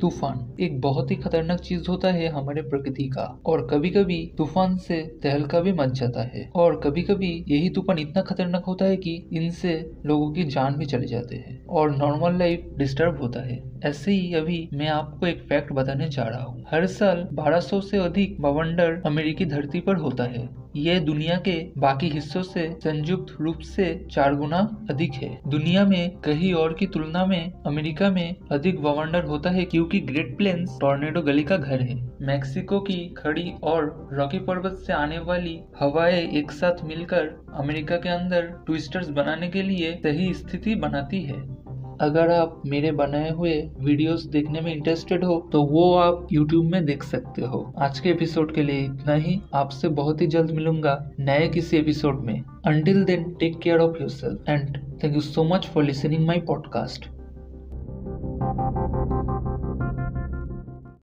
तूफ़ान एक बहुत ही खतरनाक चीज़ होता है हमारे प्रकृति का। और कभी कभी तूफ़ान से तहलका भी मच जाता है। और कभी कभी यही तूफ़ान इतना खतरनाक होता है कि इनसे लोगों की जान भी चले जाते हैं। और नॉर्मल लाइफ डिस्टर्ब होता है। ऐसे ही अभी मैं आपको एक फैक्ट बताने जा रहा हूँ। हर साल 1200 से अधिक बवंडर अमेरिकी धरती पर होता है। ये दुनिया के बाकी हिस्सों से संयुक्त रूप से चार गुना अधिक है। दुनिया में कहीं और की तुलना में अमेरिका में अधिक बवंडर होता है क्योंकि ग्रेट प्लेन्स टोर्नेडो गली का घर है। मैक्सिको की खड़ी और रॉकी पर्वत से आने वाली हवाएँ एक साथ मिलकर अमेरिका के अंदर ट्विस्टर्स बनाने के लिए सही स्थिति बनाती है। अगर आप मेरे बनाए हुए वीडियोस देखने में इंटरेस्टेड हो तो वो आप यूट्यूब में देख सकते हो। आज के एपिसोड के लिए इतना ही। आपसे बहुत ही जल्द मिलूँगा नए किसी एपिसोड में। Until then take care of yourself and thank you so much for listening my podcast